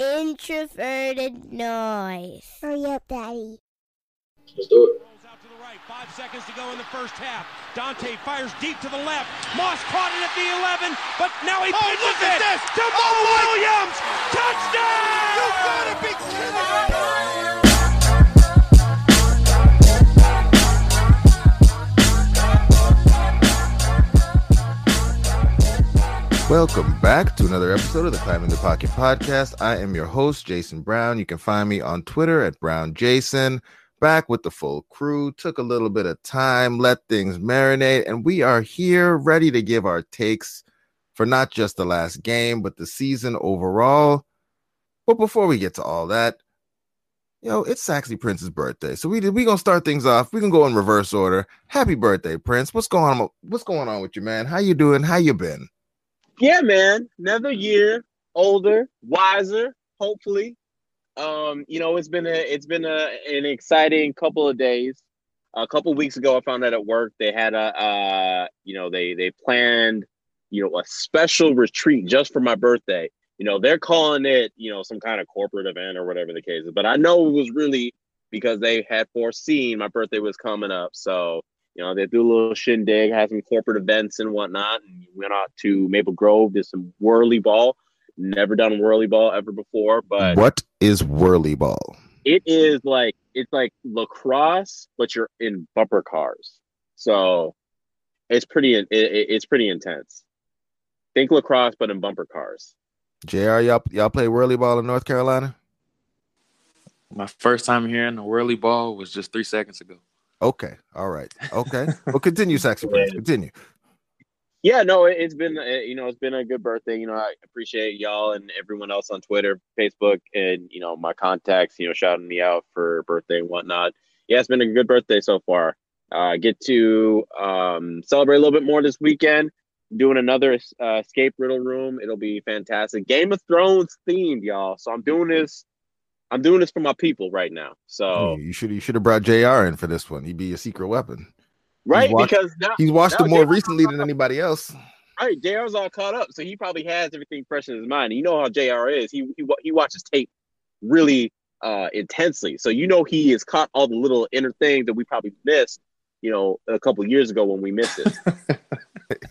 introverted noise. Hurry up, Daddy. Let's do it. Five seconds to go in the first half. Daunte fires deep to the left. Moss caught it at the 11, but now he Oh, pitches look at it this! to Moe Oh, Williams. Touchdown! You gotta be kidding me! Welcome back to another episode of the Climbing the Pocket podcast. I am your host, Jason Brown. You can find me on Twitter at BrownJason. Back with the full crew. Took a little bit of time, let things marinate, and we are here ready to give our takes for not just the last game, but the season overall. But before we get to all that, you know, it's Saxy Prince's birthday. So we we gonna start things off. We can go in reverse order. Happy birthday, Prince. What's going on? What's going on with you, man? How you doing? How you been? Yeah, man, another year older, wiser, hopefully. Um, you know, it's been a it's been a an exciting couple of days. A couple weeks ago, I found out at work they had a uh, you know, they they planned, you know, a special retreat just for my birthday. You know, they're calling it, you know, some kind of corporate event or whatever the case is. But I know it was really because they had foreseen my birthday was coming up. So you know, they do a little shindig, had some corporate events and whatnot, and went out to Maple Grove, did some whirly ball. Never done whirly ball ever before, but what is whirly ball? it is like it's like lacrosse, but you're in bumper cars. So it's pretty it, it- it's pretty intense. Think lacrosse, but in bumper cars. JR, y'all y'all play whirly ball in North Carolina? My first time hearing the whirly ball was just three seconds ago. Okay, all right, okay. well, continue, sexy prince. Continue. Yeah, no, it, it's been uh, you know it's been a good birthday. You know, I appreciate y'all and everyone else on Twitter, Facebook, and you know my contacts. You know, shouting me out for birthday and whatnot. Yeah, it's been a good birthday so far. Uh, get to um, celebrate a little bit more this weekend. Doing another uh, escape riddle room. It'll be fantastic. Game of Thrones themed, y'all. So I'm doing this. I'm doing this for my people right now. So you should you should have brought JR in for this one. He'd be a secret weapon. right watched- because now He's watched No, it more JR recently than anybody else. Right, JR's all caught up, so he probably has everything fresh in his mind. You know how JR is; he he, he watches tape really uh, intensely, so you know he has caught all the little inner things that we probably missed. You know, a couple years ago when we missed it.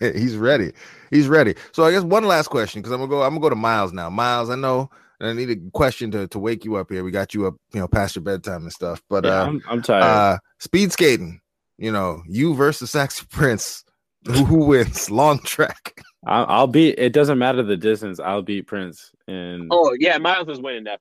He's ready. He's ready. So I guess one last question because I'm gonna go. I'm gonna go to Myles now. Myles, I know I need a question to, to wake you up here. We got you up, you know, past your bedtime and stuff. But Yeah, uh, I'm, I'm tired. uh, speed skating. You know, you versus Saxy Prince. Who, who wins? Long track. I, I'll beat. It doesn't matter the distance. I'll beat Prince, and oh yeah, Myles is winning that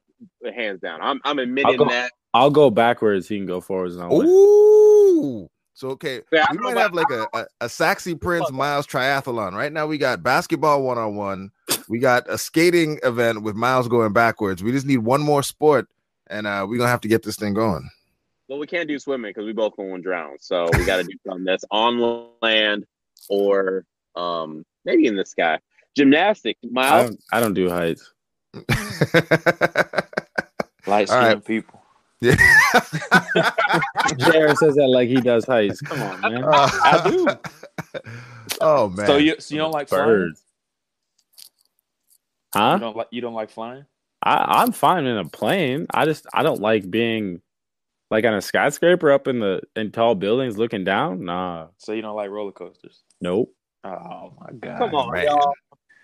hands down. I'm I'm admitting go- that. I'll go backwards. He can go forwards. And I'll win. Ooh. So okay, Yeah, we might have like a, a, a Saxy Prince Myles triathlon. Right now we got basketball one on one. We got a skating event with Myles going backwards. We just need one more sport, and uh, we're gonna have to get this thing going. Well, we can't do swimming because we both going to drown. So we got to do something that's on land or um maybe in the sky. Gymnastics, I Myles. don't, I don't do heights. Light skinned right. people. yeah. Jared says that like he does heights. Come on, man. I do. Oh man. So you so you don't like flying? Birds. Huh? You don't like you don't like flying? I, I'm fine in a plane. I just I don't like being like on a skyscraper up in the in tall buildings looking down. Nah, So you don't like roller coasters? nope. Oh my god! Come on, man. y'all.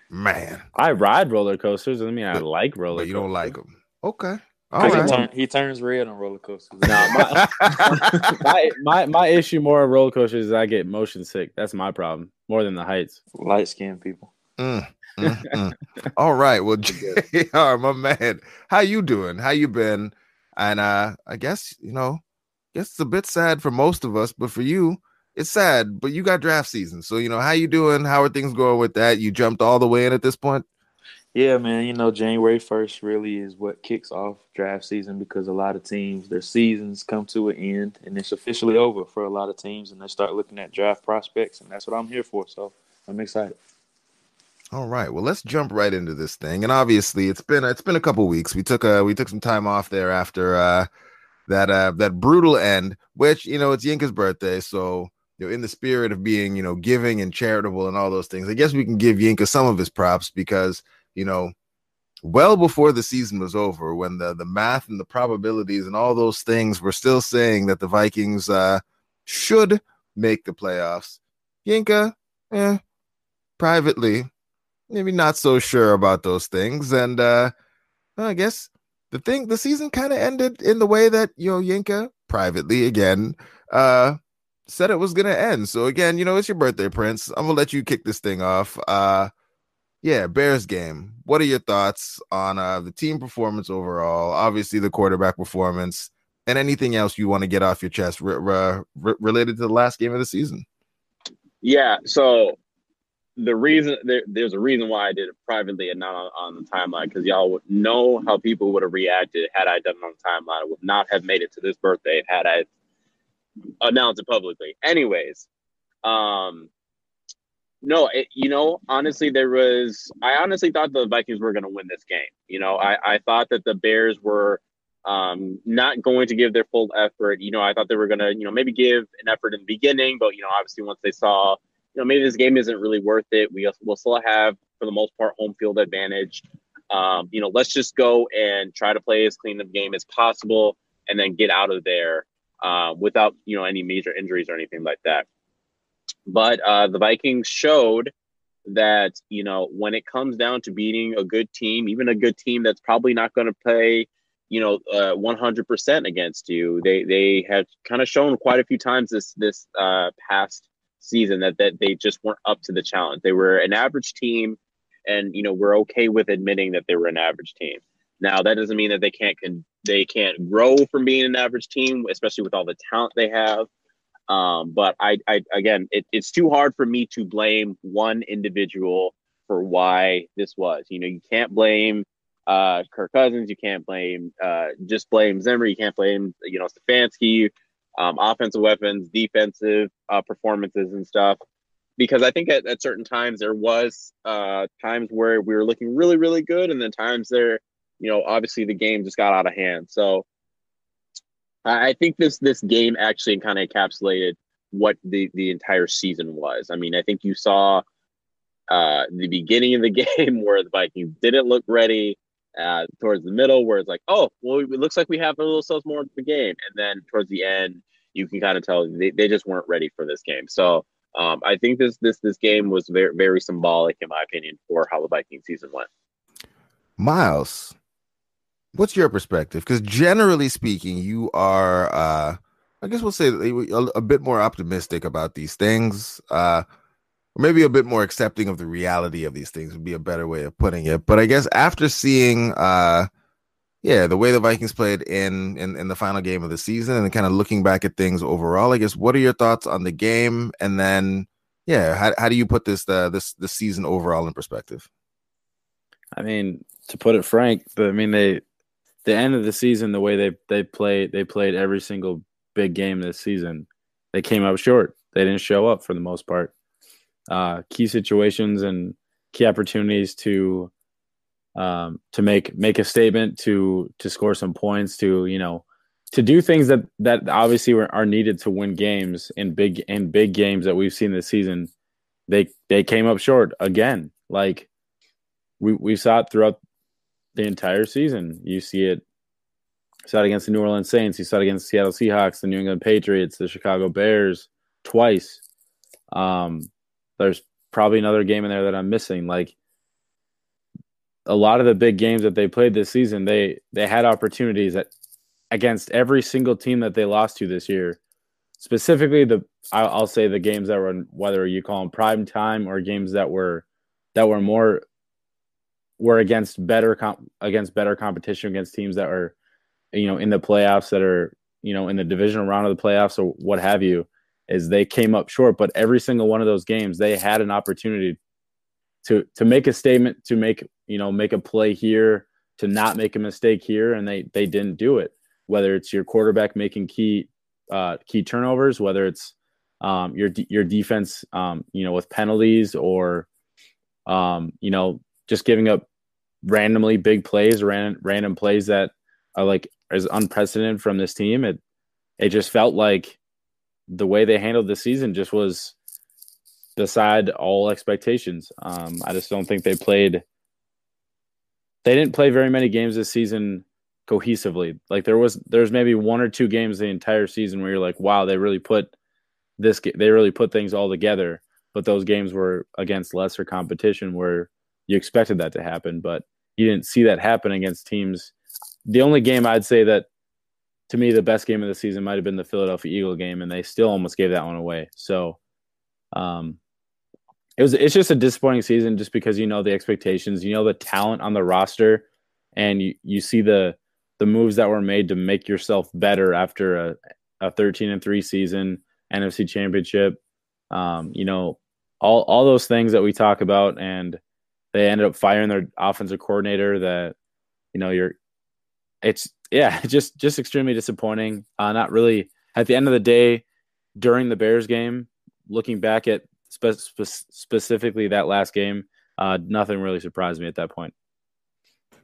man. I ride roller coasters. I mean, I like roller. But you don't like them. Okay. All 'Cause right. he, turn, he turns red on roller coasters. Nah, my, my my my issue more of roller coasters is I get motion sick. That's my problem more than the heights. light skinned people. Mm, All right. Well, JR, my man, how you doing? How you been? And uh I guess, you know, I guess it's a bit sad for most of us, but for you, it's sad. But you got draft season. So, you know, how you doing? How are things going with that? You jumped all the way in at this point? Yeah, man. You know, January first really is what kicks off draft season because a lot of teams their seasons come to an end and it's officially over for a lot of teams, and they start looking at draft prospects, and that's what I'm here for. So I'm excited. All right. Well, let's jump right into this thing. And obviously, it's been it's been a couple weeks. We took a we took some time off there after uh that uh that brutal end, which you know it's Yinka's birthday, so you know in the spirit of being you know giving and charitable and all those things, I guess we can give Yinka some of his props because you know well before the season was over, when the the math and the probabilities and all those things were still saying that the Vikings uh, should make the playoffs. Yinka, eh, privately, maybe not so sure about those things, and uh, I guess the thing the season kind of ended in the way that you know Yinka privately again uh said it was gonna end. So again, you know, it's your birthday, Prince. I'm gonna let you kick this thing off. Uh yeah, Bears game. What are your thoughts on uh the team performance overall? Obviously, the quarterback performance, and anything else you want to get off your chest re- re- re- related to the last game of the season. Yeah. So the reason there, there's a reason why I did it privately and not on, on the timeline because y'all would know how people would have reacted had I done it on the timeline. I would not have made it to this birthday had I announced it publicly. Anyways, um, no, it, you know, honestly, there was. I honestly thought the Vikings were going to win this game. You know, I, I thought that the Bears were um, not going to give their full effort. You know, I thought they were going to, you know, maybe give an effort in the beginning, but you know, obviously once they saw you know, maybe this game isn't really worth it. We will still have, for the most part, home field advantage. Um, you know, let's just go and try to play as clean of game as possible, and then get out of there uh, without you know any major injuries or anything like that. But uh, the Vikings showed that you know when it comes down to beating a good team, even a good team that's probably not going to play you know uh, 100% against you, they they have kind of shown quite a few times this this uh, past season that that they just weren't up to the challenge. They were an average team, and you know we're okay with admitting that they were an average team. Now that doesn't mean that they can't can they can't grow from being an average team, especially with all the talent they have. Um, but I, I again, it, it's too hard for me to blame one individual for why this was. You know, you can't blame uh, Kirk Cousins, you can't blame uh, just blame Zimmer, you can't blame you know Stefanski um, offensive weapons, defensive uh, performances, and stuff. Because I think at, at certain times there was uh, times where we were looking really, really good, and then times there, you know, obviously the game just got out of hand. So I think this this game actually kind of encapsulated what the the entire season was. I mean, I think you saw uh, the beginning of the game where the Vikings didn't look ready. Uh, towards the middle, where it's like, oh, well, it looks like we have a little self more of the game, and then towards the end, you can kind of tell they, they just weren't ready for this game. So um, I think this this this game was very very symbolic in my opinion for how the Viking season went. Myles, what's your perspective? Because generally speaking, you are, uh, I guess we'll say a, a bit more optimistic about these things, uh, or maybe a bit more accepting of the reality of these things would be a better way of putting it. But I guess after seeing, uh, yeah, the way the Vikings played in, in in the final game of the season, and kind of looking back at things overall, I guess what are your thoughts on the game, and then yeah, how how do you put this uh, this this season overall in perspective? I mean, to put it frank, but I mean they the end of the season, the way they they played, they played every single big game this season. They came up short. They didn't show up for the most part. Uh, key situations and key opportunities to um, to make make a statement, to to score some points, to you know, to do things that that obviously are needed to win games in big in big games that we've seen this season. They they came up short again. Like we we saw it throughout the entire season. You see it. You saw it against the New Orleans Saints. You saw it against the Seattle Seahawks, the New England Patriots, the Chicago Bears twice. Um, there's probably another game in there that I'm missing. Like a lot of the big games that they played this season, they they had opportunities that against every single team that they lost to this year. Specifically, the I'll, I'll say the games that were whether you call them prime time or games that were that were more were against better comp, against better competition against teams that are you know in the playoffs that are you know in the divisional round of the playoffs or what have you is they came up short but every single one of those games they had an opportunity to to make a statement, to make you know make a play here, to not make a mistake here, and they they didn't do it. Whether it's your quarterback making key uh, key turnovers, whether it's um, your your defense, um, you know, with penalties or um, you know just giving up randomly big plays, ran, random plays that are like is unprecedented from this team. It it just felt like the way they handled the season just was beside all expectations. Um, I just don't think they played they didn't play very many games this season cohesively. Like there was there's maybe one or two games the entire season where you're like, wow, they really put this they really put things all together. But those games were against lesser competition where you expected that to happen, but you didn't see that happen against teams. The only game I'd say that to me the best game of the season might have been the Philadelphia Eagle game, and they still almost gave that one away. So um it was it's just a disappointing season just because you know the expectations, you know the talent on the roster, and you, you see the the moves that were made to make yourself better after a, a 13 and 3 season, NFC championship. Um, you know, all all those things that we talk about and they ended up firing their offensive coordinator that you know you're it's yeah, just just extremely disappointing. Uh, not really at the end of the day during the Bears game, looking back at spe- spe- specifically that last game, uh, nothing really surprised me at that point.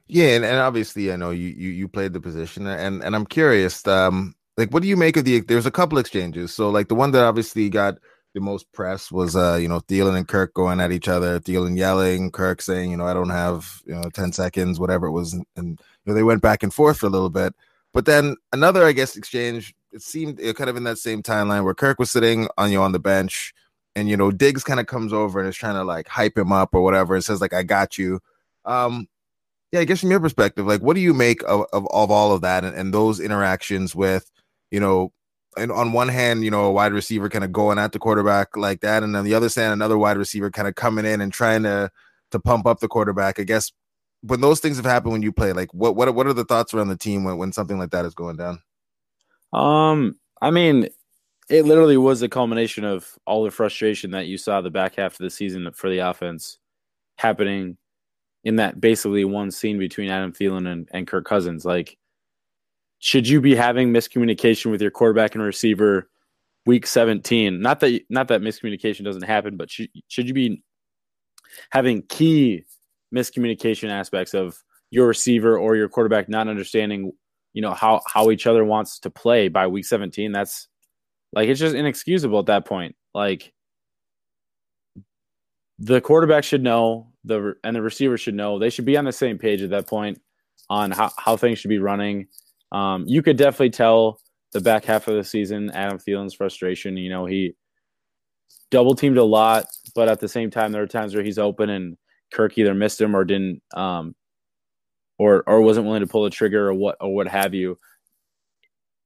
Yeah, and, and obviously, I know you, you you played the position, and and I'm curious, um, like, what do you make of the? There's a couple exchanges. So, like, the one that obviously got the most press was, uh, you know, Thielen and Kirk going at each other. Thielen yelling, Kirk saying, you know, I don't have, you know, ten seconds, whatever it was, and, and you know, they went back and forth for a little bit. But then another, I guess, exchange. It seemed kind of in that same timeline where Kirk was sitting on you know, on the bench, and you know, Diggs kind of comes over and is trying to like hype him up or whatever. It says like, "I got you." Um, yeah, I guess from your perspective, like, what do you make of, of, of all of that and, and those interactions with, you know, and on one hand, you know, a wide receiver kind of going at the quarterback like that, and on the other hand, another wide receiver kind of coming in and trying to to pump up the quarterback. I guess when those things have happened when you play, like what what what are the thoughts around the team when, when something like that is going down? Um, I mean, it literally was a culmination of all the frustration that you saw the back half of the season for the offense happening in that basically one scene between Adam Thielen and, and Kirk Cousins. Like, should you be having miscommunication with your quarterback and receiver week 17? Not that not that miscommunication doesn't happen, but should, should you be having key miscommunication aspects of your receiver or your quarterback not understanding, you know, how how each other wants to play by week 17? That's like it's just inexcusable at that point. Like the quarterback should know the and the receiver should know they should be on the same page at that point on how, how things should be running. Um, you could definitely tell the back half of the season Adam Thielen's frustration. You know, he double teamed a lot, but at the same time, there are times where he's open and Kirk either missed him or didn't, um, or or wasn't willing to pull the trigger or what or what have you.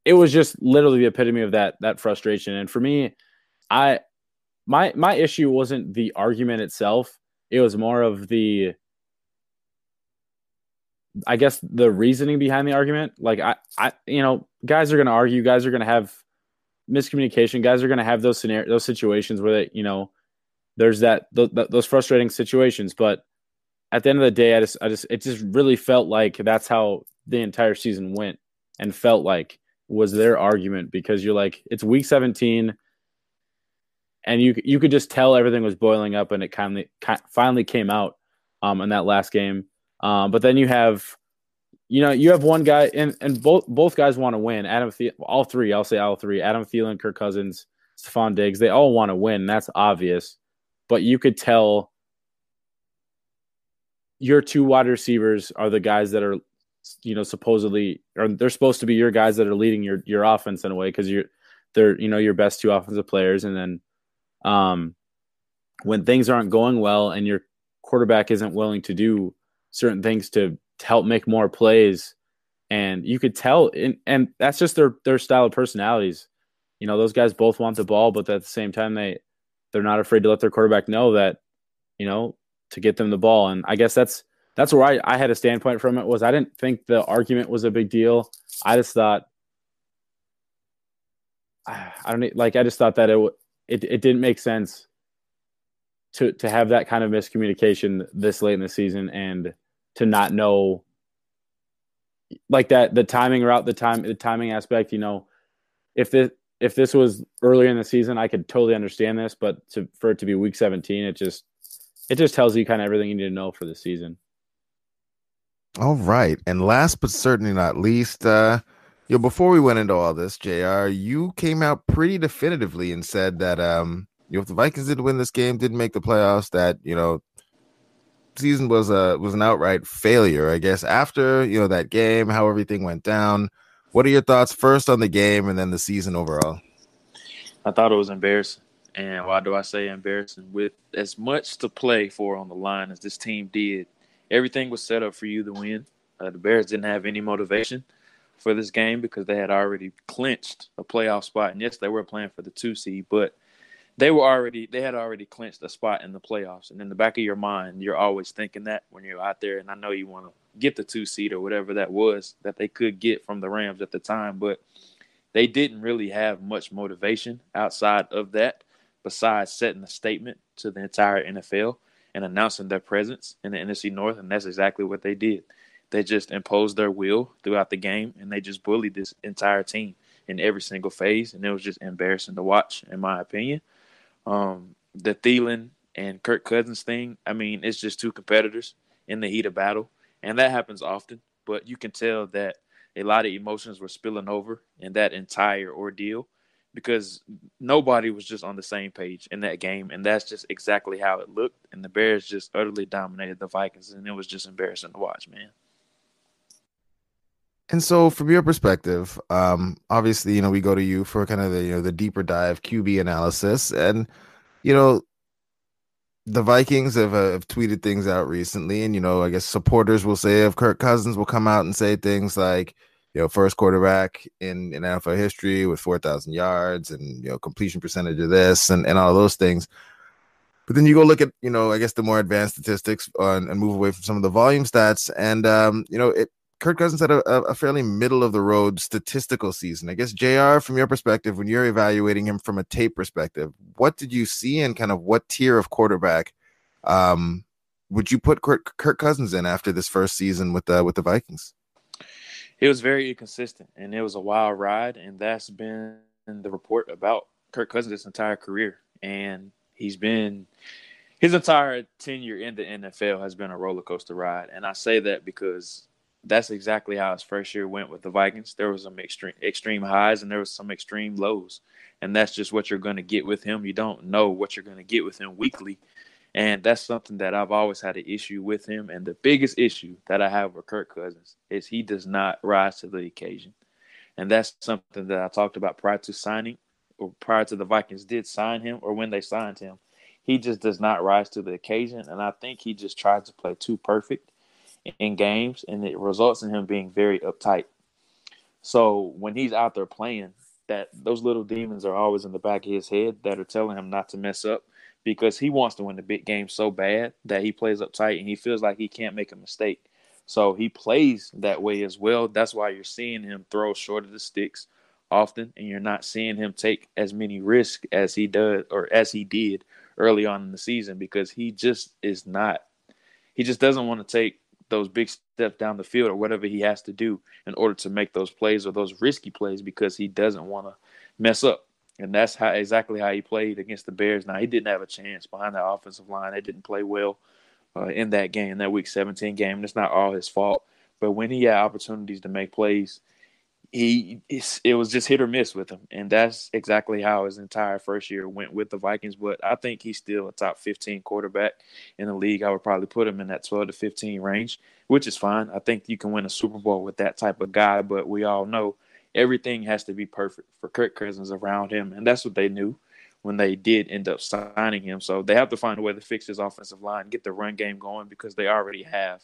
It was just literally the epitome of that that frustration. And for me, I my my issue wasn't the argument itself. It was more of the I guess the reasoning behind the argument. Like I I you know, guys are going to argue, guys are going to have miscommunication, guys are going to have those scenarios those situations where they, you know, there's that th- th- those frustrating situations, but at the end of the day, I just I just it just really felt like that's how the entire season went and felt like was their argument because you're like it's week 17 and you you could just tell everything was boiling up, and it kind of finally came out um, in that last game. Um, but then you have, you know, you have one guy, and and both both guys want to win. Adam, all three, I'll say all three: Adam Thielen, Kirk Cousins, Stefon Diggs. They all want to win. That's obvious, but you could tell your two wide receivers are the guys that are, you know, supposedly, or they're supposed to be your guys that are leading your your offense in a way because you're they're you know your best two offensive players, and then um, when things aren't going well and your quarterback isn't willing to do certain things to, to help make more plays. And you could tell in, and that's just their their style of personalities. You know those guys both want the ball but at the same time they they're not afraid to let their quarterback know that you know to get them the ball. And i guess that's that's where i, I had a standpoint from it was i didn't think the argument was a big deal. I just thought i don't like i just thought that it it, it didn't make sense to to have that kind of miscommunication this late in the season and to not know like that the timing route the time the timing aspect you know if this if this was earlier in the season i could totally understand this but to, for it to be week 17 it just it just tells you kind of everything you need to know for the season. All right. And last but certainly not least uh Yo, before we went into all this, JR, you came out pretty definitively and said that um, know, if the Vikings didn't win this game, didn't make the playoffs, that you know, season was a was an outright failure. I guess after you know that game, how everything went down. What are your thoughts first on the game and then the season overall? I thought it was embarrassing. And why do I say embarrassing? With as much to play for on the line as this team did, everything was set up for you to win. Uh, the Bears didn't have any motivation for this game because they had already clinched a playoff spot. And yes, they were playing for the two seed, but they were already they had already clinched a spot in the playoffs. And in the back of your mind, you're always thinking that when you're out there. And I know you want to get the two seed or whatever that was that they could get from the Rams at the time, but they didn't really have much motivation outside of that, besides setting a statement to the entire NFL and announcing their presence in the NFC North. And that's exactly what they did. They just imposed their will throughout the game and they just bullied this entire team in every single phase. And it was just embarrassing to watch, in my opinion. Um, the Thielen and Kirk Cousins thing, I mean, it's just two competitors in the heat of battle. And that happens often, but you can tell that a lot of emotions were spilling over in that entire ordeal because nobody was just on the same page in that game. And that's just exactly how it looked. And the Bears just utterly dominated the Vikings. And it was just embarrassing to watch, man. And so, from your perspective, um, obviously, you know, we go to you for kind of the you know the deeper dive QB analysis, and you know, the Vikings have, uh, have tweeted things out recently, and you know, I guess supporters will say of Kirk Cousins will come out and say things like, you know, first quarterback in in NFL history with four thousand yards and you know completion percentage of this and and all those things. But then you go look at you know I guess the more advanced statistics on, and move away from some of the volume stats, and um, you know it Kirk Cousins had a, a, fairly middle of the road statistical season. I guess Jr. From your perspective, when you're evaluating him from a tape perspective, what did you see and kind of what tier of quarterback um, would you put Kirk, Kirk Cousins in after this first season with the with the Vikings? It was very inconsistent, and it was a wild ride, and that's been the report about Kirk Cousins' entire career, and he's been his entire tenure in the NFL has been a roller coaster ride, and I say that because that's exactly how his first year went with the Vikings. There was some extreme extreme highs and there was some extreme lows. And that's just what you're going to get with him. You don't know what you're going to get with him weekly. And that's something that I've always had an issue with him. And the biggest issue that I have with Kirk Cousins is he does not rise to the occasion. And that's something that I talked about prior to signing or prior to the Vikings did sign him or when they signed him. He just does not rise to the occasion. And I think he just tried to play too perfect in games, and it results in him being very uptight. So when he's out there playing, that those little demons are always in the back of his head that are telling him not to mess up because he wants to win the big game so bad that he plays uptight and he feels like he can't make a mistake. So he plays that way as well. That's why you're seeing him throw short of the sticks often, and you're not seeing him take as many risks as he does or as he did early on in the season because he just is not. He just doesn't want to take those big steps down the field or whatever he has to do in order to make those plays or those risky plays because he doesn't want to mess up. And that's how exactly how he played against the Bears. Now he didn't have a chance behind that offensive line. They didn't play well uh, in that game, that Week 17 game. It's not all his fault. But when he had opportunities to make plays, he it was just hit or miss with him, and that's exactly how his entire first year went with the Vikings. But I think he's still a top 15 quarterback in the league. I would probably put him in that 12 to 15 range, which is fine. I think you can win a Super Bowl with that type of guy, but we all know everything has to be perfect for Kirk Cousins around him, and that's what they knew when they did end up signing him. So they have to find a way to fix his offensive line, get the run game going because they already have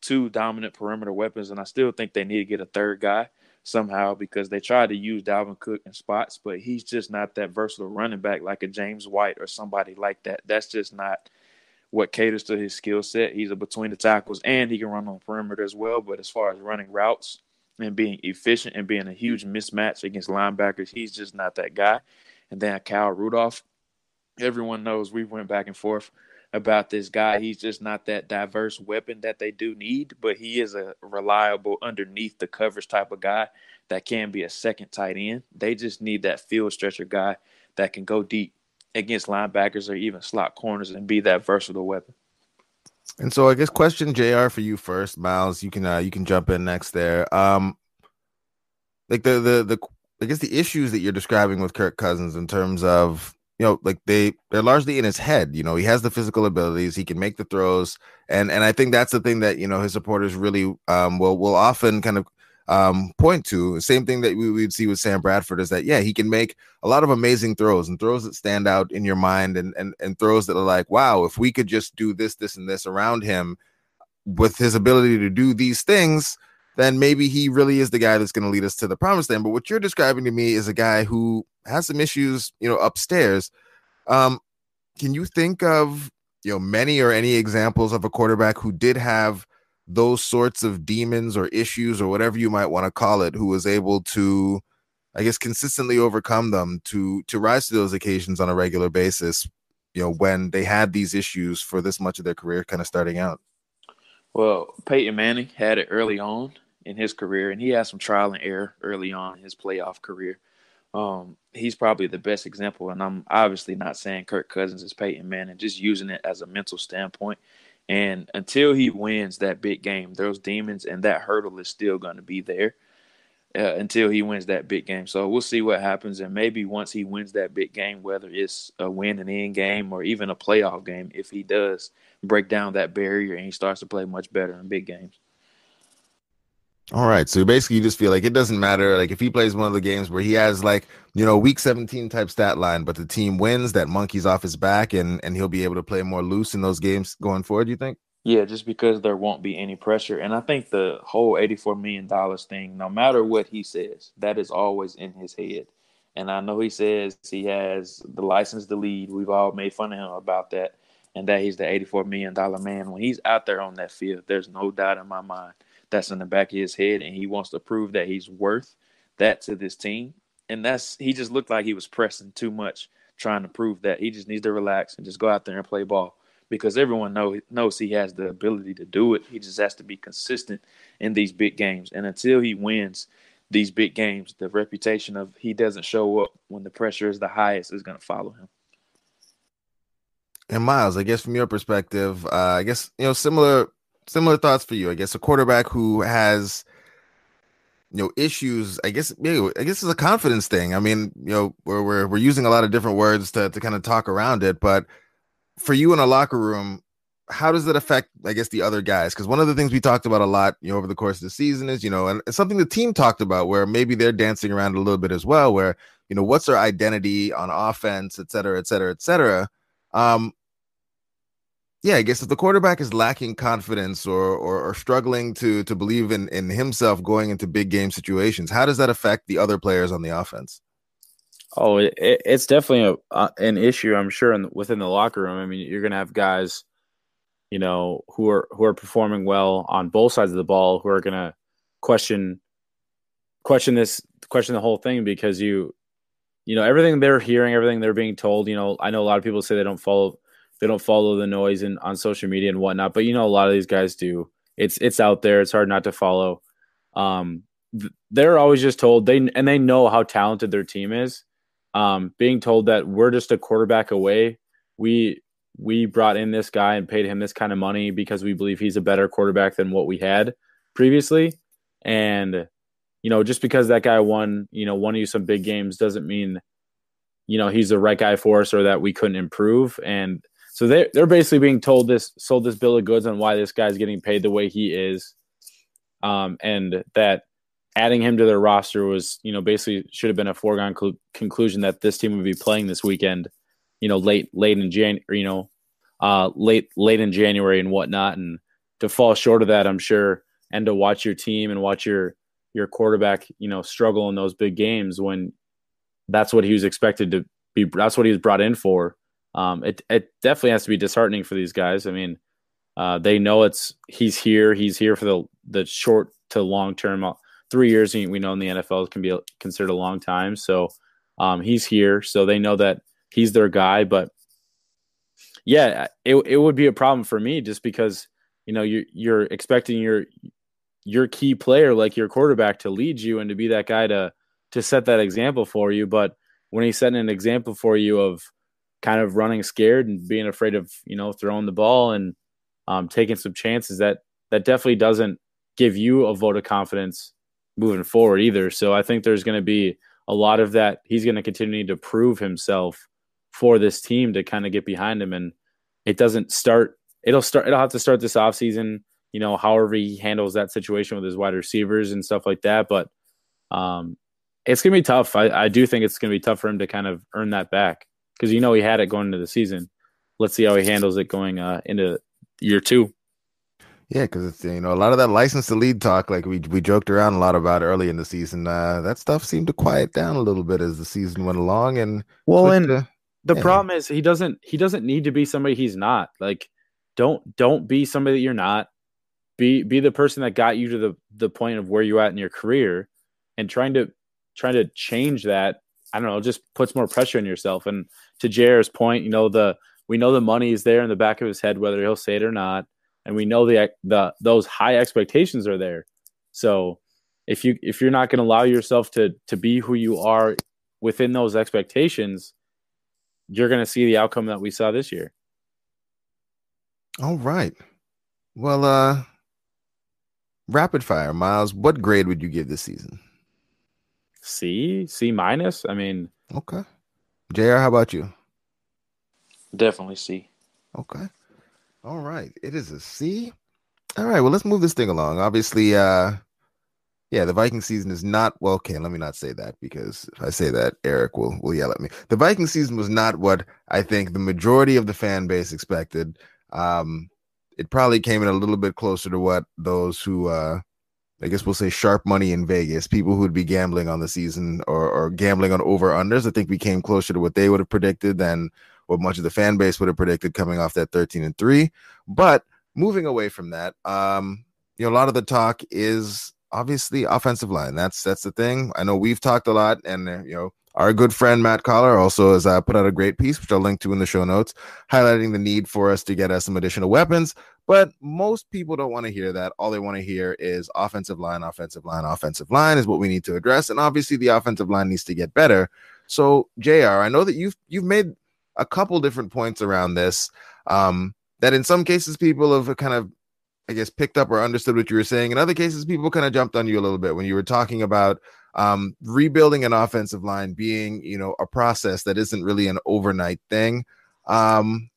two dominant perimeter weapons, and I still think they need to get a third guy somehow because they tried to use Dalvin Cook in spots, but he's just not that versatile running back like a James White or somebody like that. That's just not what caters to his skill set. He's a between the tackles and he can run on perimeter as well. But as far as running routes and being efficient and being a huge mismatch against linebackers, he's just not that guy. And then Kyle Rudolph, everyone knows we went back and forth about this guy. He's just not that diverse weapon that they do need, but he is a reliable underneath the coverage type of guy that can be a second tight end. They just need that field stretcher guy that can go deep against linebackers or even slot corners and be that versatile weapon. And so I guess question JR for you first, Myles, you can uh, you can jump in next there. Um like the the the I guess the issues that you're describing with Kirk Cousins in terms of you know, like they they're largely in his head. You know, he has the physical abilities, he can make the throws, and and I think that's the thing that you know his supporters really um will will often kind of um point to. Same thing that we would see with Sam Bradford is that yeah, he can make a lot of amazing throws and throws that stand out in your mind and and and throws that are like, wow, if we could just do this, this, and this around him with his ability to do these things, then maybe he really is the guy that's going to lead us to the promised land. But what you're describing to me is a guy who has some issues, you know, upstairs. Um, can you think of you know many or any examples of a quarterback who did have those sorts of demons or issues or whatever you might want to call it, who was able to, I guess, consistently overcome them to to rise to those occasions on a regular basis, you know, when they had these issues for this much of their career, kind of starting out. Well, Peyton Manning had it early on in his career, and he had some trial and error early on in his playoff career. Um, he's probably the best example, and I'm obviously not saying Kirk Cousins is Peyton Manning, and just using it as a mental standpoint. And until he wins that big game, those demons and that hurdle is still going to be there uh, until he wins that big game. So we'll see what happens, and maybe once he wins that big game, whether it's a win and end game or even a playoff game, if he does break down that barrier and he starts to play much better in big games. All right. So basically, you just feel like it doesn't matter. Like if he plays one of the games where he has like you know week 17 type stat line, but the team wins, that monkey's off his back, and and he'll be able to play more loose in those games going forward. You think? Yeah, just because there won't be any pressure, and I think the whole 84 million dollars thing, no matter what he says, that is always in his head. And I know he says he has the license to lead. We've all made fun of him about that, and that he's the 84 million dollar man. When he's out there on that field, there's no doubt in my mind that's in the back of his head, and he wants to prove that he's worth that to this team. And that's he just looked like he was pressing too much, trying to prove that he just needs to relax and just go out there and play ball because everyone know, knows he has the ability to do it. He just has to be consistent in these big games, and until he wins these big games, the reputation of he doesn't show up when the pressure is the highest is going to follow him. And Myles, I guess from your perspective, uh, I guess you know similar similar thoughts for you. I guess a quarterback who has you know issues. I guess maybe I guess it's a confidence thing. I mean, you know, we're we're we're using a lot of different words to to kind of talk around it, but for you in a locker room, how does that affect, I guess, the other guys? Because one of the things we talked about a lot, you know, over the course of the season is, you know, and it's something the team talked about where maybe they're dancing around a little bit as well, where, you know, what's their identity on offense, et cetera, et cetera, et cetera. Um, yeah, I guess if the quarterback is lacking confidence or, or, or struggling to to believe in in himself going into big game situations, how does that affect the other players on the offense? Oh, it, it's definitely a, uh, an issue, I'm sure, in, within the locker room. I mean, you're going to have guys, you know, who are who are performing well on both sides of the ball, who are going to question question this question the whole thing because you you know everything they're hearing everything they're being told you know i know a lot of people say they don't follow they don't follow the noise and on social media and whatnot. But you know, a lot of these guys do. It's it's out there. It's hard not to follow. Um, they're always just told they and they know how talented their team is. Um, being told that we're just a quarterback away. We we brought in this guy and paid him this kind of money because we believe he's a better quarterback than what we had previously. And you know, just because that guy won, you know, won you some big games doesn't mean, you know, he's the right guy for us or that we couldn't improve. And so they they're basically being told this sold this bill of goods on why this guy's getting paid the way he is, um, and that adding him to their roster was you know basically should have been a foregone cl- conclusion that this team would be playing this weekend, you know late late in Jan you know uh, late late in January and whatnot, and to fall short of that, I'm sure, and to watch your team and watch your your quarterback you know struggle in those big games when that's what he was expected to be that's what he was brought in for um, it it definitely has to be disheartening for these guys. I mean, uh, they know it's he's here. He's here for the the short to long term. Uh, three years we know in the NFL can be considered a long time. So um, he's here, so they know that he's their guy. But yeah, it it would be a problem for me just because you know you're you're expecting your your key player like your quarterback to lead you and to be that guy to to set that example for you. But when he's setting an example for you of kind of running scared and being afraid of you know throwing the ball and um, taking some chances that that definitely doesn't give you a vote of confidence moving forward either. So I think there's going to be a lot of that. He's going to continue to prove himself for this team to kind of get behind him. And it doesn't start. It'll start. It'll have to start this offseason, You know, however he handles that situation with his wide receivers and stuff like that. But um, it's gonna be tough. I, I do think it's gonna be tough for him to kind of earn that back because you know he had it going into the season. Let's see how he handles it going uh, into year two. Yeah, because it's you know a lot of that license to lead talk, like we we joked around a lot about early in the season. Uh, that stuff seemed to quiet down a little bit as the season went along, and well, and to, the yeah. problem is he doesn't he doesn't need to be somebody he's not. Like, don't don't be somebody that you're not. Be be the person that got you to the the point of where you're at in your career, and trying to trying to change that. I don't know, just puts more pressure on yourself. And to JR's point, you know the we know the money is there in the back of his head, whether he'll say it or not and we know the the those high expectations are there. So if you if you're not going to allow yourself to to be who you are within those expectations, you're going to see the outcome that we saw this year. All right. Well, uh rapid fire, Myles, what grade would you give this season? C, C minus. I mean, okay. JR, how about you? Definitely C. Okay. All right. It is a C. All right. Well, let's move this thing along. Obviously, uh, yeah, the Viking season is not well. Okay, let me not say that because if I say that, Eric will will yell at me. The Viking season was not what I think the majority of the fan base expected. Um, it probably came in a little bit closer to what those who, uh, I guess we'll say, sharp money in Vegas, people who would be gambling on the season or, or gambling on over unders. I think we came closer to what they would have predicted than what much of the fan base would have predicted coming off that 13 and 3. But moving away from that, um, you know, a lot of the talk is obviously offensive line. That's that's the thing. I know we've talked a lot, and you know, our good friend Matt Coller also has uh, put out a great piece, which I'll link to in the show notes, highlighting the need for us to get us some additional weapons. But most people don't want to hear that. All they want to hear is offensive line, offensive line, offensive line is what we need to address, and obviously the offensive line needs to get better. So, Jr., I know that you've you've made a couple different points around this um, that in some cases people have kind of I guess picked up or understood what you were saying. In other cases, people kind of jumped on you a little bit when you were talking about um, rebuilding an offensive line being, you know, a process that isn't really an overnight thing. Um,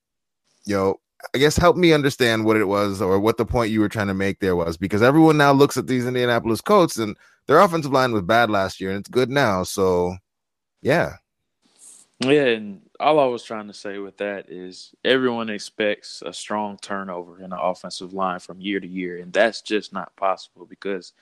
you know, I guess help me understand what it was or what the point you were trying to make there was because everyone now looks at these Indianapolis Colts and their offensive line was bad last year and it's good now. So, yeah. Yeah, and all I was trying to say with that is everyone expects a strong turnover in the offensive line from year to year, and that's just not possible because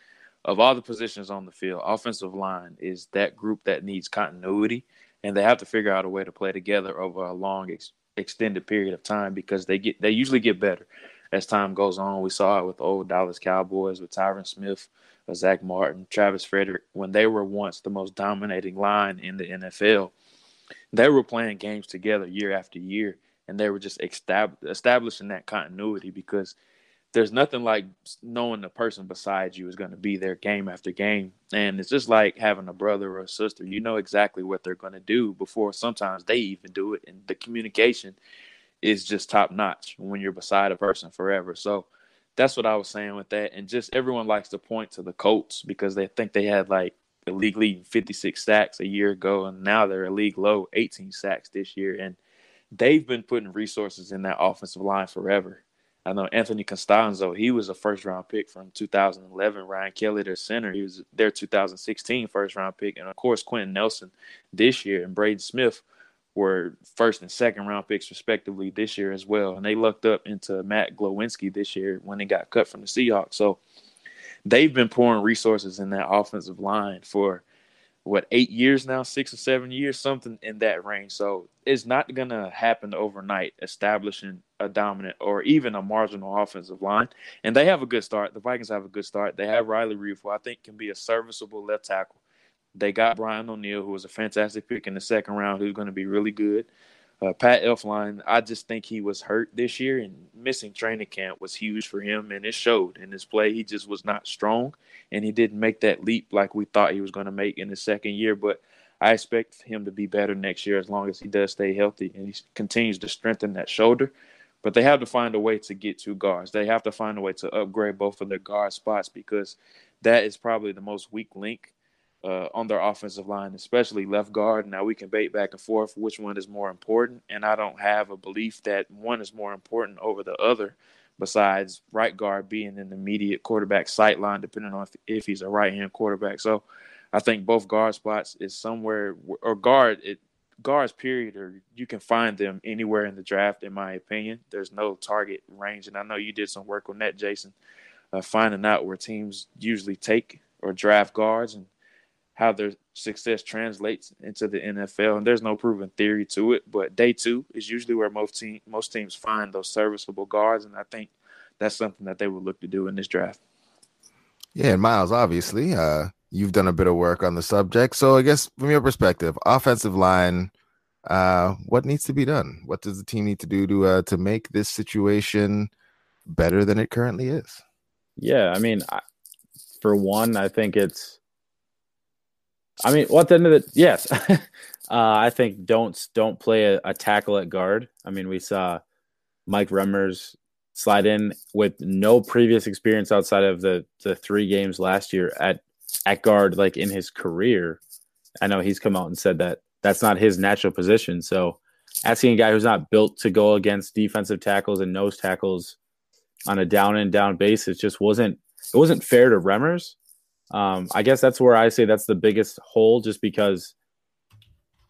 of all the positions on the field. Offensive line is that group that needs continuity, and they have to figure out a way to play together over a long, ex- extended period of time because they get they usually get better as time goes on. We saw it with old Dallas Cowboys with Tyron Smith, uh, Zack Martin, Travis Frederick when they were once the most dominating line in the NFL they were playing games together year after year, and they were just estab- establishing that continuity because there's nothing like knowing the person beside you is going to be there game after game. And it's just like having a brother or a sister. You know exactly what they're going to do before sometimes they even do it. And the communication is just top notch when you're beside a person forever. So that's what I was saying with that. And just everyone likes to point to the Colts because they think they had like the league leading 56 sacks a year ago, and now they're a league low 18 sacks this year. And they've been putting resources in that offensive line forever. I know Anthony Castonzo, he was a first round pick from 2011. Ryan Kelly, their center, he was their 2016 first round pick. And of course, Quenton Nelson this year and Braden Smith were first and second round picks, respectively, this year as well. And they lucked up into Matt Glowinski this year when he got cut from the Seahawks. So they've been pouring resources in that offensive line for what eight years now, six or seven years, something in that range. So it's not gonna happen overnight, establishing a dominant or even a marginal offensive line. And they have a good start. The Vikings have a good start. They have Riley Reiff, who I think can be a serviceable left tackle. They got Brian O'Neill, who was a fantastic pick in the second round, who's going to be really good. Uh, Pat Elflein, I just think he was hurt this year, and missing training camp was huge for him, and it showed in his play. He just was not strong, and he didn't make that leap like we thought he was going to make in his second year. But I expect him to be better next year as long as he does stay healthy and he continues to strengthen that shoulder. But they have to find a way to get two guards. They have to find a way to upgrade both of their guard spots because that is probably the most weak link uh, on their offensive line, especially left guard. Now we can bait back and forth which one is more important, and I don't have a belief that one is more important over the other. Besides right guard being in the immediate quarterback sight line, depending on if, if he's a right hand quarterback. So I think both guard spots is somewhere or guard it guards period or you can find them anywhere in the draft in my opinion there's no target range and i know you did some work on that jason uh, finding out where teams usually take or draft guards and how their success translates into the NFL. And there's no proven theory to it, but day two is usually where most team most teams find those serviceable guards, and I think that's something that they would look to do in this draft. Yeah, and Myles, obviously, uh, you've done a bit of work on the subject. So I guess from your perspective, offensive line, uh, what needs to be done? What does the team need to do to uh, to make this situation better than it currently is? Yeah, I mean, I, for one, I think it's I mean, what the end of the yes, uh, I think don't don't play a, a, tackle at guard. I mean, we saw Mike Remmers slide in with no previous experience outside of the the three games last year at at guard, like in his career. I know he's come out and said that that's not his natural position. So asking a guy who's not built to go against defensive tackles and nose tackles on a down and down basis just wasn't it wasn't fair to Remmers. Um, I guess that's where I say that's the biggest hole, just because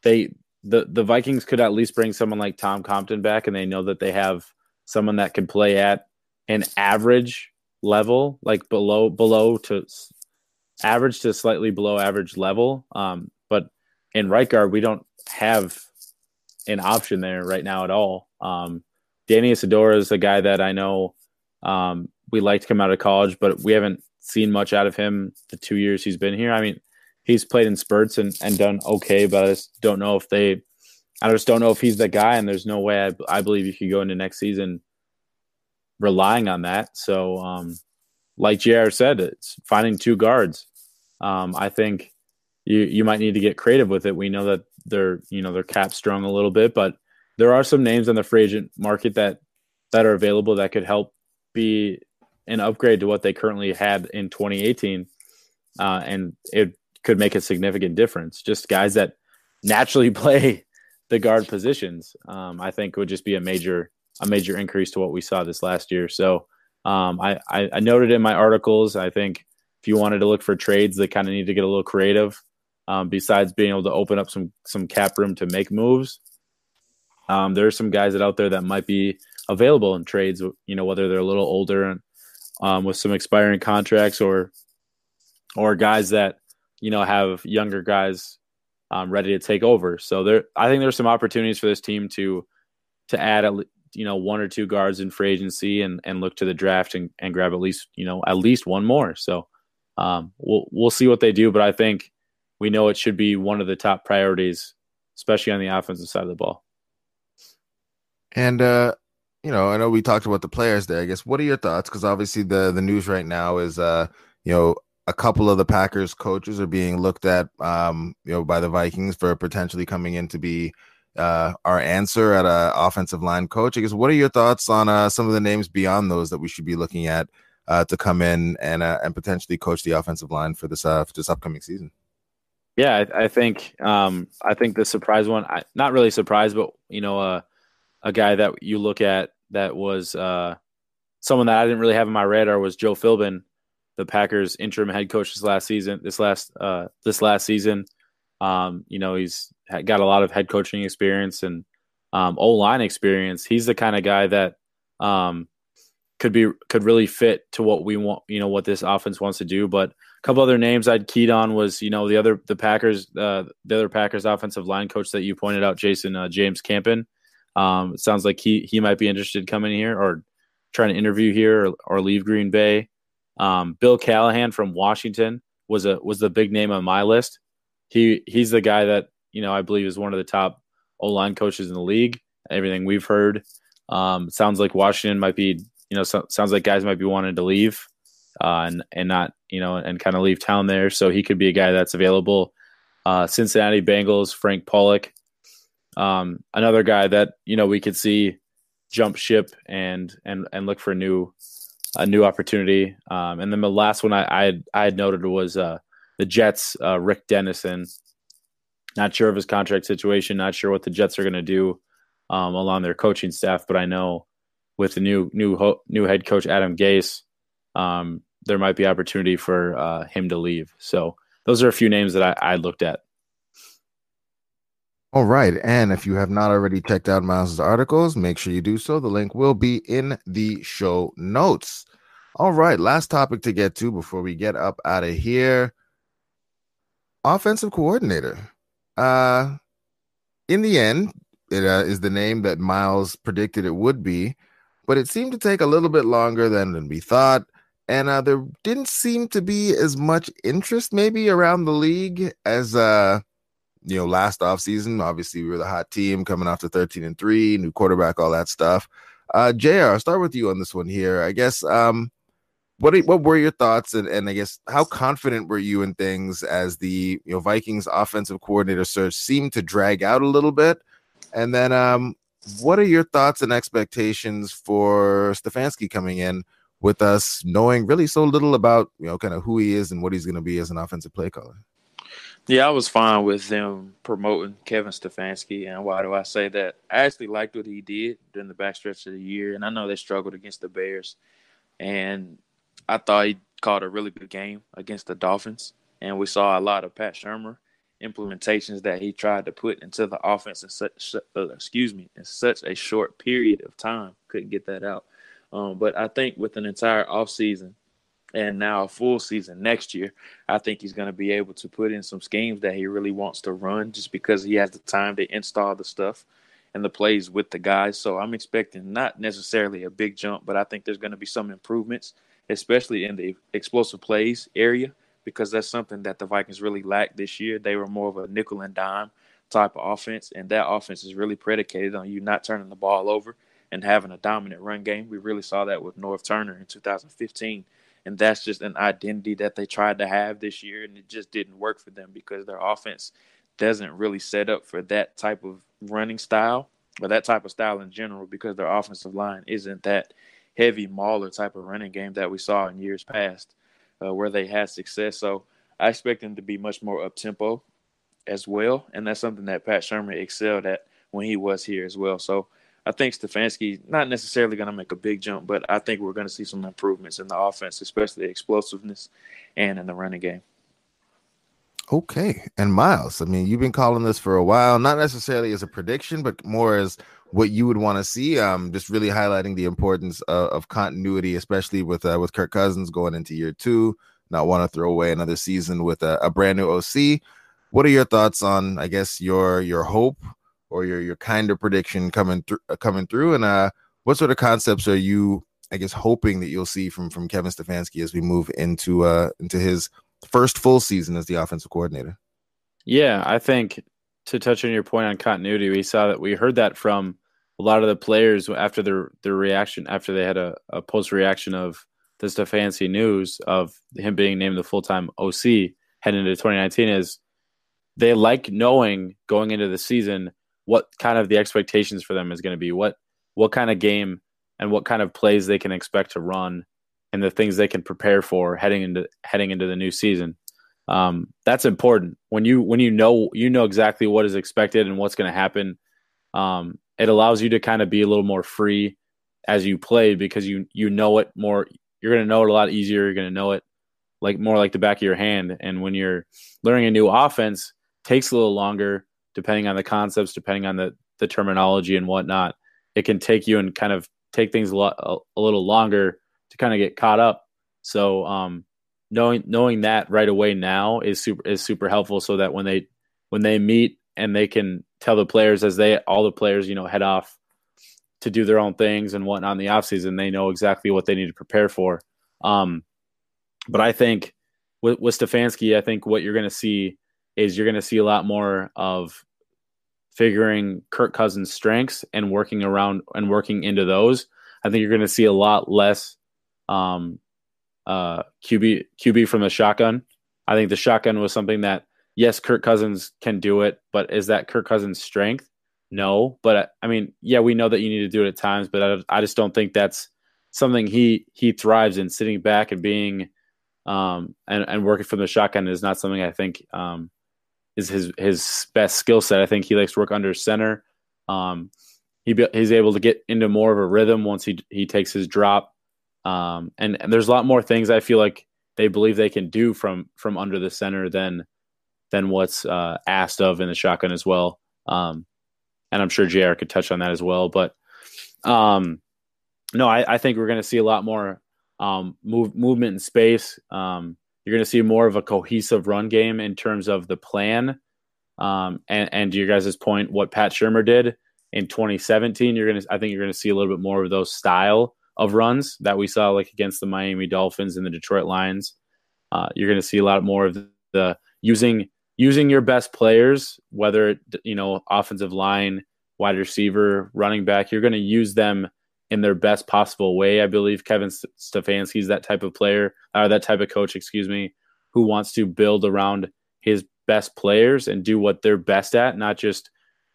they the the Vikings could at least bring someone like Tom Compton back, and they know that they have someone that can play at an average level, like below below to average to slightly below average level. Um, but in right guard, we don't have an option there right now at all. Um, Danny Isidora is a guy that I know um, we like to come out of college, but we haven't seen much out of him the two years he's been here. I mean, he's played in spurts and, and done okay, but I just don't know if they, I just don't know if he's the guy. And there's no way I, I believe you could go into next season relying on that. So, um, like JR said, it's finding two guards. Um, I think you you might need to get creative with it. We know that they're you know they're cap strung a little bit, but there are some names on the free agent market that that are available that could help be an upgrade to what they currently had in 2018, uh, and it could make a significant difference. Just guys that naturally play the guard positions, um, I think would just be a major a major increase to what we saw this last year. So um, I, I, I noted in my articles, I think if you wanted to look for trades, they kind of need to get a little creative. Um, besides being able to open up some some cap room to make moves, um, there are some guys that out there that might be available in trades. You know, whether they're a little older and um, with some expiring contracts or or guys that you know have younger guys um, ready to take over. So there, I think there's some opportunities for this team to to add a, you know one or two guards in free agency and and look to the draft and, and grab at least you know at least one more. So um, we'll we'll see what they do, but I think we know it should be one of the top priorities, especially on the offensive side of the ball. And uh, you know, I know we talked about the players there. I guess what are your thoughts? Because obviously the the news right now is, uh, you know, a couple of the Packers coaches are being looked at, um, you know, by the Vikings for potentially coming in to be uh, our answer at a offensive line coach. I guess what are your thoughts on uh, some of the names beyond those that we should be looking at uh, to come in and uh, and potentially coach the offensive line for this uh, for this upcoming season? Yeah, I, I think um, I think the surprise one, I, not really surprised, but you know, uh, a guy that you look at that was uh, someone that I didn't really have in my radar was Joe Philbin, the Packers interim head coach this last season. This last uh, this last season, um, you know, he's got a lot of head coaching experience and um, O line experience. He's the kind of guy that um, could be could really fit to what we want. You know what this offense wants to do. But a couple other names I'd keyed on was you know the other the Packers uh, the other Packers offensive line coach that you pointed out, Jason uh, James Campen. Um, it sounds like he he might be interested coming here or trying to interview here or, or leave Green Bay. Um, Bill Callahan from Washington was a was the big name on my list. He he's the guy that you know I believe is one of the top O line coaches in the league. Everything we've heard um, sounds like Washington might be you know so, sounds like guys might be wanting to leave uh, and and not you know and kind of leave town there. So he could be a guy that's available. Uh, Cincinnati Bengals Frank Pollack um, another guy that you know we could see jump ship and and and look for a new a new opportunity. Um, and then the last one I I had, I had noted was uh, the Jets, uh, Rick Dennison. Not sure of his contract situation. Not sure what the Jets are going to do um, along their coaching staff, but I know with the new new ho- new head coach Adam Gase, um, there might be opportunity for uh, him to leave. So those are a few names that I, I looked at. All right. And if you have not already checked out Myles's articles, make sure you do so. The link will be in the show notes. All right. Last topic to get to before we get up out of here. Offensive coordinator. Uh in the end, it uh, is the name that Miles predicted it would be, but it seemed to take a little bit longer than, we thought. And uh, there didn't seem to be as much interest maybe around the league as uh you know, last offseason. Obviously, we were the hot team coming off to 13 and 3, new quarterback, all that stuff. Uh, JR, I'll start with you on this one here. I guess um what what were your thoughts and, and I guess how confident were you in things as the you know Vikings offensive coordinator search seemed to drag out a little bit? And then um what are your thoughts and expectations for Stefanski coming in with us knowing really so little about you know kind of who he is and what he's going to be as an offensive play caller? Yeah, I was fine with them promoting Kevin Stefanski. And why do I say that? I actually liked what he did during the backstretch of the year. And I know they struggled against the Bears. And I thought he called a really good game against the Dolphins. And we saw a lot of Pat Shurmur implementations that he tried to put into the offense in such, uh, excuse me, in such a short period of time. Couldn't get that out. Um, but I think with an entire offseason and now a full season next year, I think he's going to be able to put in some schemes that he really wants to run just because he has the time to install the stuff and the plays with the guys. So I'm expecting not necessarily a big jump, but I think there's going to be some improvements, especially in the explosive plays area, because that's something that the Vikings really lacked this year. They were more of a nickel and dime type of offense, and that offense is really predicated on you not turning the ball over and having a dominant run game. We really saw that with Norv Turner in 2015 and that's just an identity that they tried to have this year, and it just didn't work for them because their offense doesn't really set up for that type of running style or that type of style in general because their offensive line isn't that heavy mauler type of running game that we saw in years past uh, where they had success. So I expect them to be much more up tempo as well, and that's something that Pat Shurmur excelled at when he was here as well. So I think Stefanski not necessarily going to make a big jump, but I think we're going to see some improvements in the offense, especially explosiveness and in the running game. Okay. And Myles, I mean, you've been calling this for a while, not necessarily as a prediction, but more as what you would want to see. Um, just really highlighting the importance of, of continuity, especially with uh, with Kirk Cousins going into year two. Not want to throw away another season with a, a brand new OC. What are your thoughts on, I guess, your your hope or your your kind of prediction coming through uh, coming through and uh what sort of concepts are you i guess hoping that you'll see from from kevin stefanski as we move into uh into his first full season as the offensive coordinator yeah i think to touch on your point on continuity we saw that we heard that from a lot of the players after their their reaction after they had a, a post reaction of this. the stefanski news of him being named the full-time oc heading into 2019 is they like knowing going into the season what kind of the expectations for them is going to be, what what kind of game and what kind of plays they can expect to run, and the things they can prepare for heading into heading into the new season. Um, that's important when you when you know you know exactly what is expected and what's going to happen. Um, it allows you to kind of be a little more free as you play because you you know it more. You're going to know it a lot easier. You're going to know it like more like the back of your hand. And when you're learning a new offense, takes a little longer depending on the concepts, depending on the, the terminology and whatnot, it can take you and kind of take things a, lot, a, a little longer to kind of get caught up. So um, knowing knowing that right away now is super is super helpful. So that when they when they meet and they can tell the players as they all the players you know head off to do their own things and whatnot in the offseason, they know exactly what they need to prepare for. Um, but I think with, with Stefanski, I think what you're going to see is you're going to see a lot more of figuring Kirk Cousins' strengths and working around and working into those. I think you're going to see a lot less um, uh, QB QB from the shotgun. I think the shotgun was something that yes, Kirk Cousins can do it, but is that Kirk Cousins' strength? No, but I mean, yeah, we know that you need to do it at times, but I, I just don't think that's something he he thrives in sitting back and being um, and and working from the shotgun is not something I think um, is his his best skill set. I think he likes to work under center. Um, he he's able to get into more of a rhythm once he he takes his drop. Um, and, and there's a lot more things I feel like they believe they can do from from under the center than than what's uh, asked of in the shotgun as well. Um, and I'm sure JR could touch on that as well. But um, no, I, I think we're going to see a lot more um, move, movement in space. Um, you're going to see more of a cohesive run game in terms of the plan. Um, and, and to your guys' point, what Pat Shurmur did in 2017, you're going to, I think you're going to see a little bit more of those style of runs that we saw like against the Miami Dolphins and the Detroit Lions. Uh, you're going to see a lot more of the, using using your best players, whether you know offensive line, wide receiver, running back. You're going to use them in their best possible way. I believe Kevin Stefanski is that type of player, or that type of coach, excuse me, who wants to build around his best players and do what they're best at, not just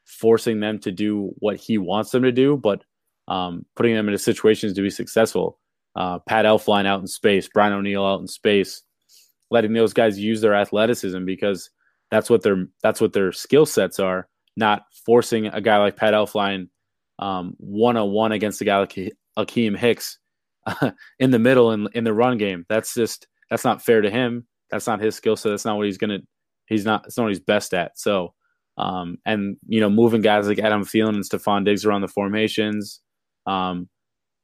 forcing them to do what he wants them to do, but um, putting them into situations to be successful. Uh, Pat Elflein out in space, Brian O'Neill out in space, letting those guys use their athleticism because that's what their that's what their skill sets are. Not forcing a guy like Pat Elflein one on one against a guy like Akiem Hicks uh, in the middle in in the run game. That's just that's not fair to him. That's not his skill set. That's not what he's gonna. He's not. It's not what he's best at. So, um, and you know, moving guys like Adam Thielen and Stefon Diggs around the formations. Um,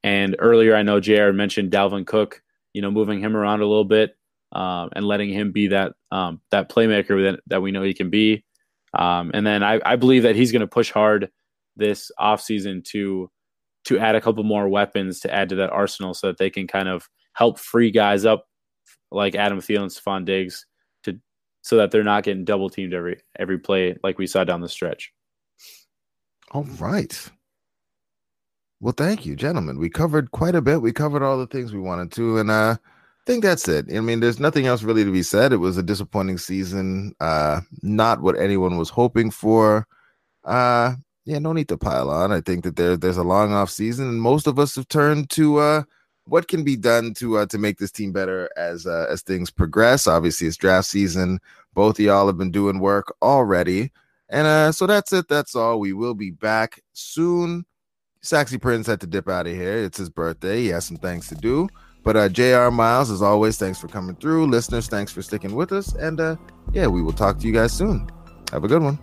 and earlier, I know JR mentioned Dalvin Cook. You know, moving him around a little bit um, and letting him be that um, that playmaker that, that we know he can be. Um, and then I, I believe that he's going to push hard this offseason to to add a couple more weapons to add to that arsenal so that they can kind of help free guys up like Adam Thielen, Stefon Diggs to so that they're not getting double teamed every every play like we saw down the stretch. All right. Well, thank you, gentlemen. We covered quite a bit. We covered all the things we wanted to, and uh, I think that's it. I mean, there's nothing else really to be said. It was a disappointing season. Uh, not what anyone was hoping for. Uh, yeah, no need to pile on. I think that there there's a long off season, and most of us have turned to uh, what can be done to uh, to make this team better as uh, as things progress. Obviously, it's draft season. Both of y'all have been doing work already, and uh, so that's it. That's all. We will be back soon. Saxy Prince had to dip out of here. It's his birthday. He has some things to do. But uh, JR Myles, as always, thanks for coming through. Listeners, thanks for sticking with us. And uh, yeah, we will talk to you guys soon. Have a good one.